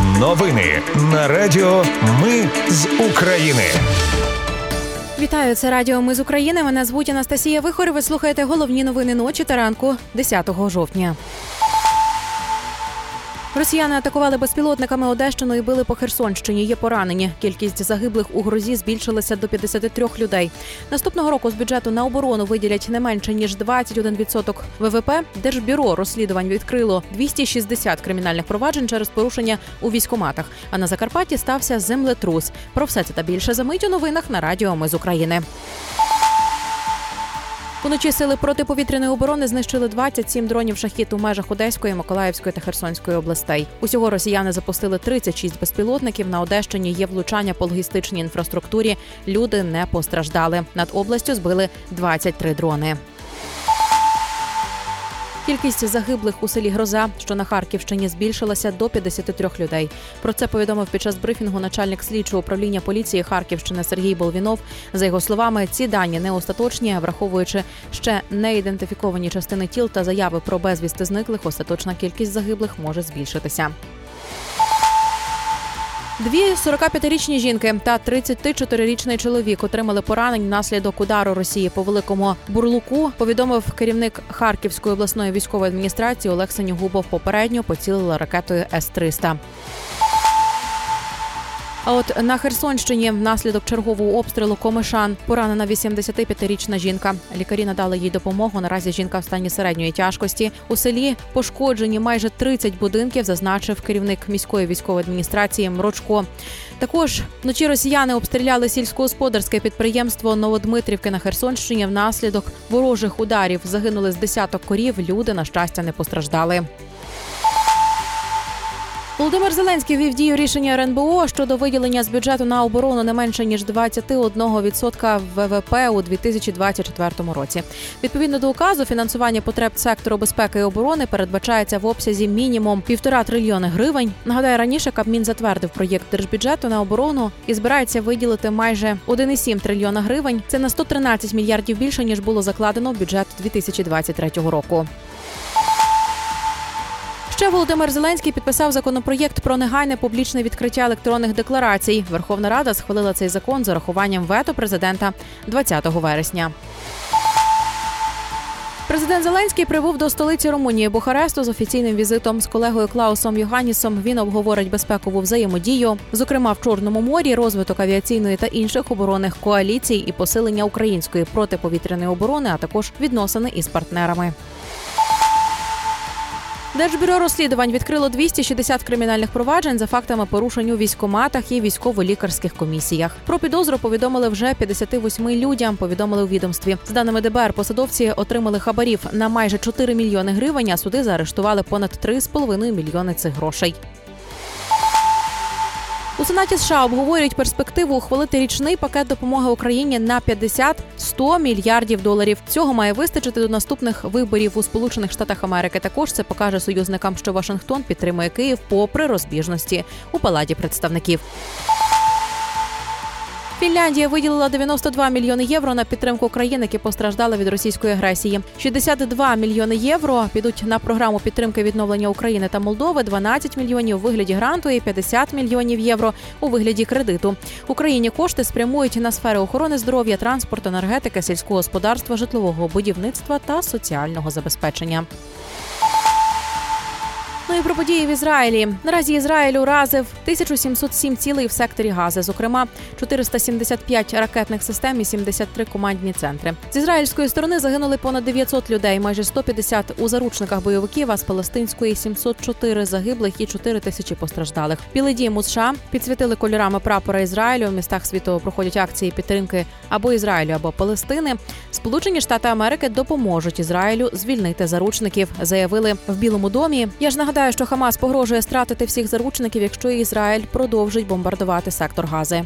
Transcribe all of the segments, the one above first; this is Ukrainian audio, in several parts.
Новини на Радіо Ми з України. Вітаю, це Радіо Ми з України. Мене звуть Анастасія Вихор. Ви слухаєте головні новини ночі та ранку 10 жовтня. Росіяни атакували безпілотниками Одещину і били по Херсонщині. Є поранені. Кількість загиблих у грозі збільшилася до 53 людей. Наступного року з бюджету на оборону виділять не менше ніж 21% ВВП. Держбюро розслідувань відкрило 260 кримінальних проваджень через порушення у військоматах. А на Закарпатті стався землетрус. Про все це та більше за мить у новинах на Радіо Ми з України. Уночі сили протиповітряної оборони знищили 27 дронів шахіт у межах Одеської, Миколаївської та Херсонської областей. Усього росіяни запустили 36 безпілотників. На Одещині є влучання по логістичній інфраструктурі. Люди не постраждали. Над областю збили 23 дрони. Кількість загиблих у селі Гроза, що на Харківщині, збільшилася до 53 людей. Про це повідомив під час брифінгу начальник слідчого управління поліції Харківщини Сергій Болвінов. За його словами, ці дані не остаточні, враховуючи ще не ідентифіковані частини тіл та заяви про безвісти зниклих. Остаточна кількість загиблих може збільшитися. Дві 45-річні жінки та 34-річний чоловік отримали поранень внаслідок удару Росії по великому бурлуку. Повідомив керівник Харківської обласної військової адміністрації Олексій Губов. Попередньо поцілила ракетою С-300. А от на Херсонщині внаслідок чергового обстрілу комишан поранена 85-річна жінка. Лікарі надали їй допомогу. Наразі жінка в стані середньої тяжкості. У селі пошкоджені майже 30 будинків, зазначив керівник міської військової адміністрації Мрочко. Також вночі росіяни обстріляли сільськогосподарське підприємство Новодмитрівки на Херсонщині. Внаслідок ворожих ударів загинули з десяток корів. Люди на щастя не постраждали. Володимир Зеленський ввів дію рішення РНБО щодо виділення з бюджету на оборону не менше ніж 21% ВВП у 2024 році. Відповідно до указу, фінансування потреб сектору безпеки і оборони передбачається в обсязі мінімум півтора трильйони гривень. Нагадаю, раніше Кабмін затвердив проєкт держбюджету на оборону і збирається виділити майже 1,7 трильйона гривень. Це на 113 мільярдів більше ніж було закладено в бюджет 2023 року. Ще Володимир Зеленський підписав законопроєкт про негайне публічне відкриття електронних декларацій. Верховна Рада схвалила цей закон з урахуванням вето президента 20 вересня. Президент Зеленський прибув до столиці Румунії Бухаресту з офіційним візитом з колегою Клаусом Йоганнісом. Він обговорить безпекову взаємодію, зокрема в Чорному морі, розвиток авіаційної та інших оборонних коаліцій і посилення української протиповітряної оборони, а також відносини із партнерами. Держбюро розслідувань відкрило 260 кримінальних проваджень за фактами порушень у військоматах і військово-лікарських комісіях. Про підозру повідомили вже 58 людям. Повідомили у відомстві. З даними ДБР, посадовці отримали хабарів на майже 4 мільйони гривень. А суди заарештували понад 3,5 мільйони цих грошей. У Сенаті США обговорюють перспективу ухвалити річний пакет допомоги Україні на 50-100 мільярдів доларів. Цього має вистачити до наступних виборів у Сполучених Штатах Америки. Також це покаже союзникам, що Вашингтон підтримує Київ попри розбіжності у палаті представників. Фінляндія виділила 92 мільйони євро на підтримку країн, які постраждали від російської агресії. 62 мільйони євро підуть на програму підтримки відновлення України та Молдови, 12 мільйонів у вигляді гранту і 50 мільйонів євро у вигляді кредиту. Україні кошти спрямують на сфери охорони здоров'я, транспорту, енергетики, сільського господарства, житлового будівництва та соціального забезпечення. Ну і про події в Ізраїлі. Наразі Ізраїль уразив 1707 цілей в секторі Гази, зокрема 475 ракетних систем і 73 командні центри. З ізраїльської сторони загинули понад 900 людей, майже 150 у заручниках бойовиків. А з палестинської 704 загиблих і 4 тисячі постраждалих. Білий дім у США підсвітили кольорами прапора Ізраїлю. В містах світу проходять акції підтримки або Ізраїлю, або Палестини. Сполучені Штати Америки допоможуть Ізраїлю звільнити заручників. Заявили в Білому домі. Я ж нагадаю нагадаю, що Хамас погрожує стратити всіх заручників, якщо Ізраїль продовжить бомбардувати сектор Гази.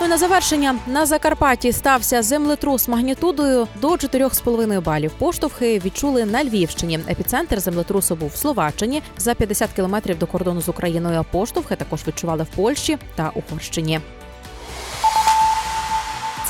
Ну на завершення на Закарпатті стався землетрус магнітудою до 4,5 балів. Поштовхи відчули на Львівщині. Епіцентр землетрусу був в Словаччині за 50 кілометрів до кордону з Україною. Поштовхи також відчували в Польщі та Угорщині.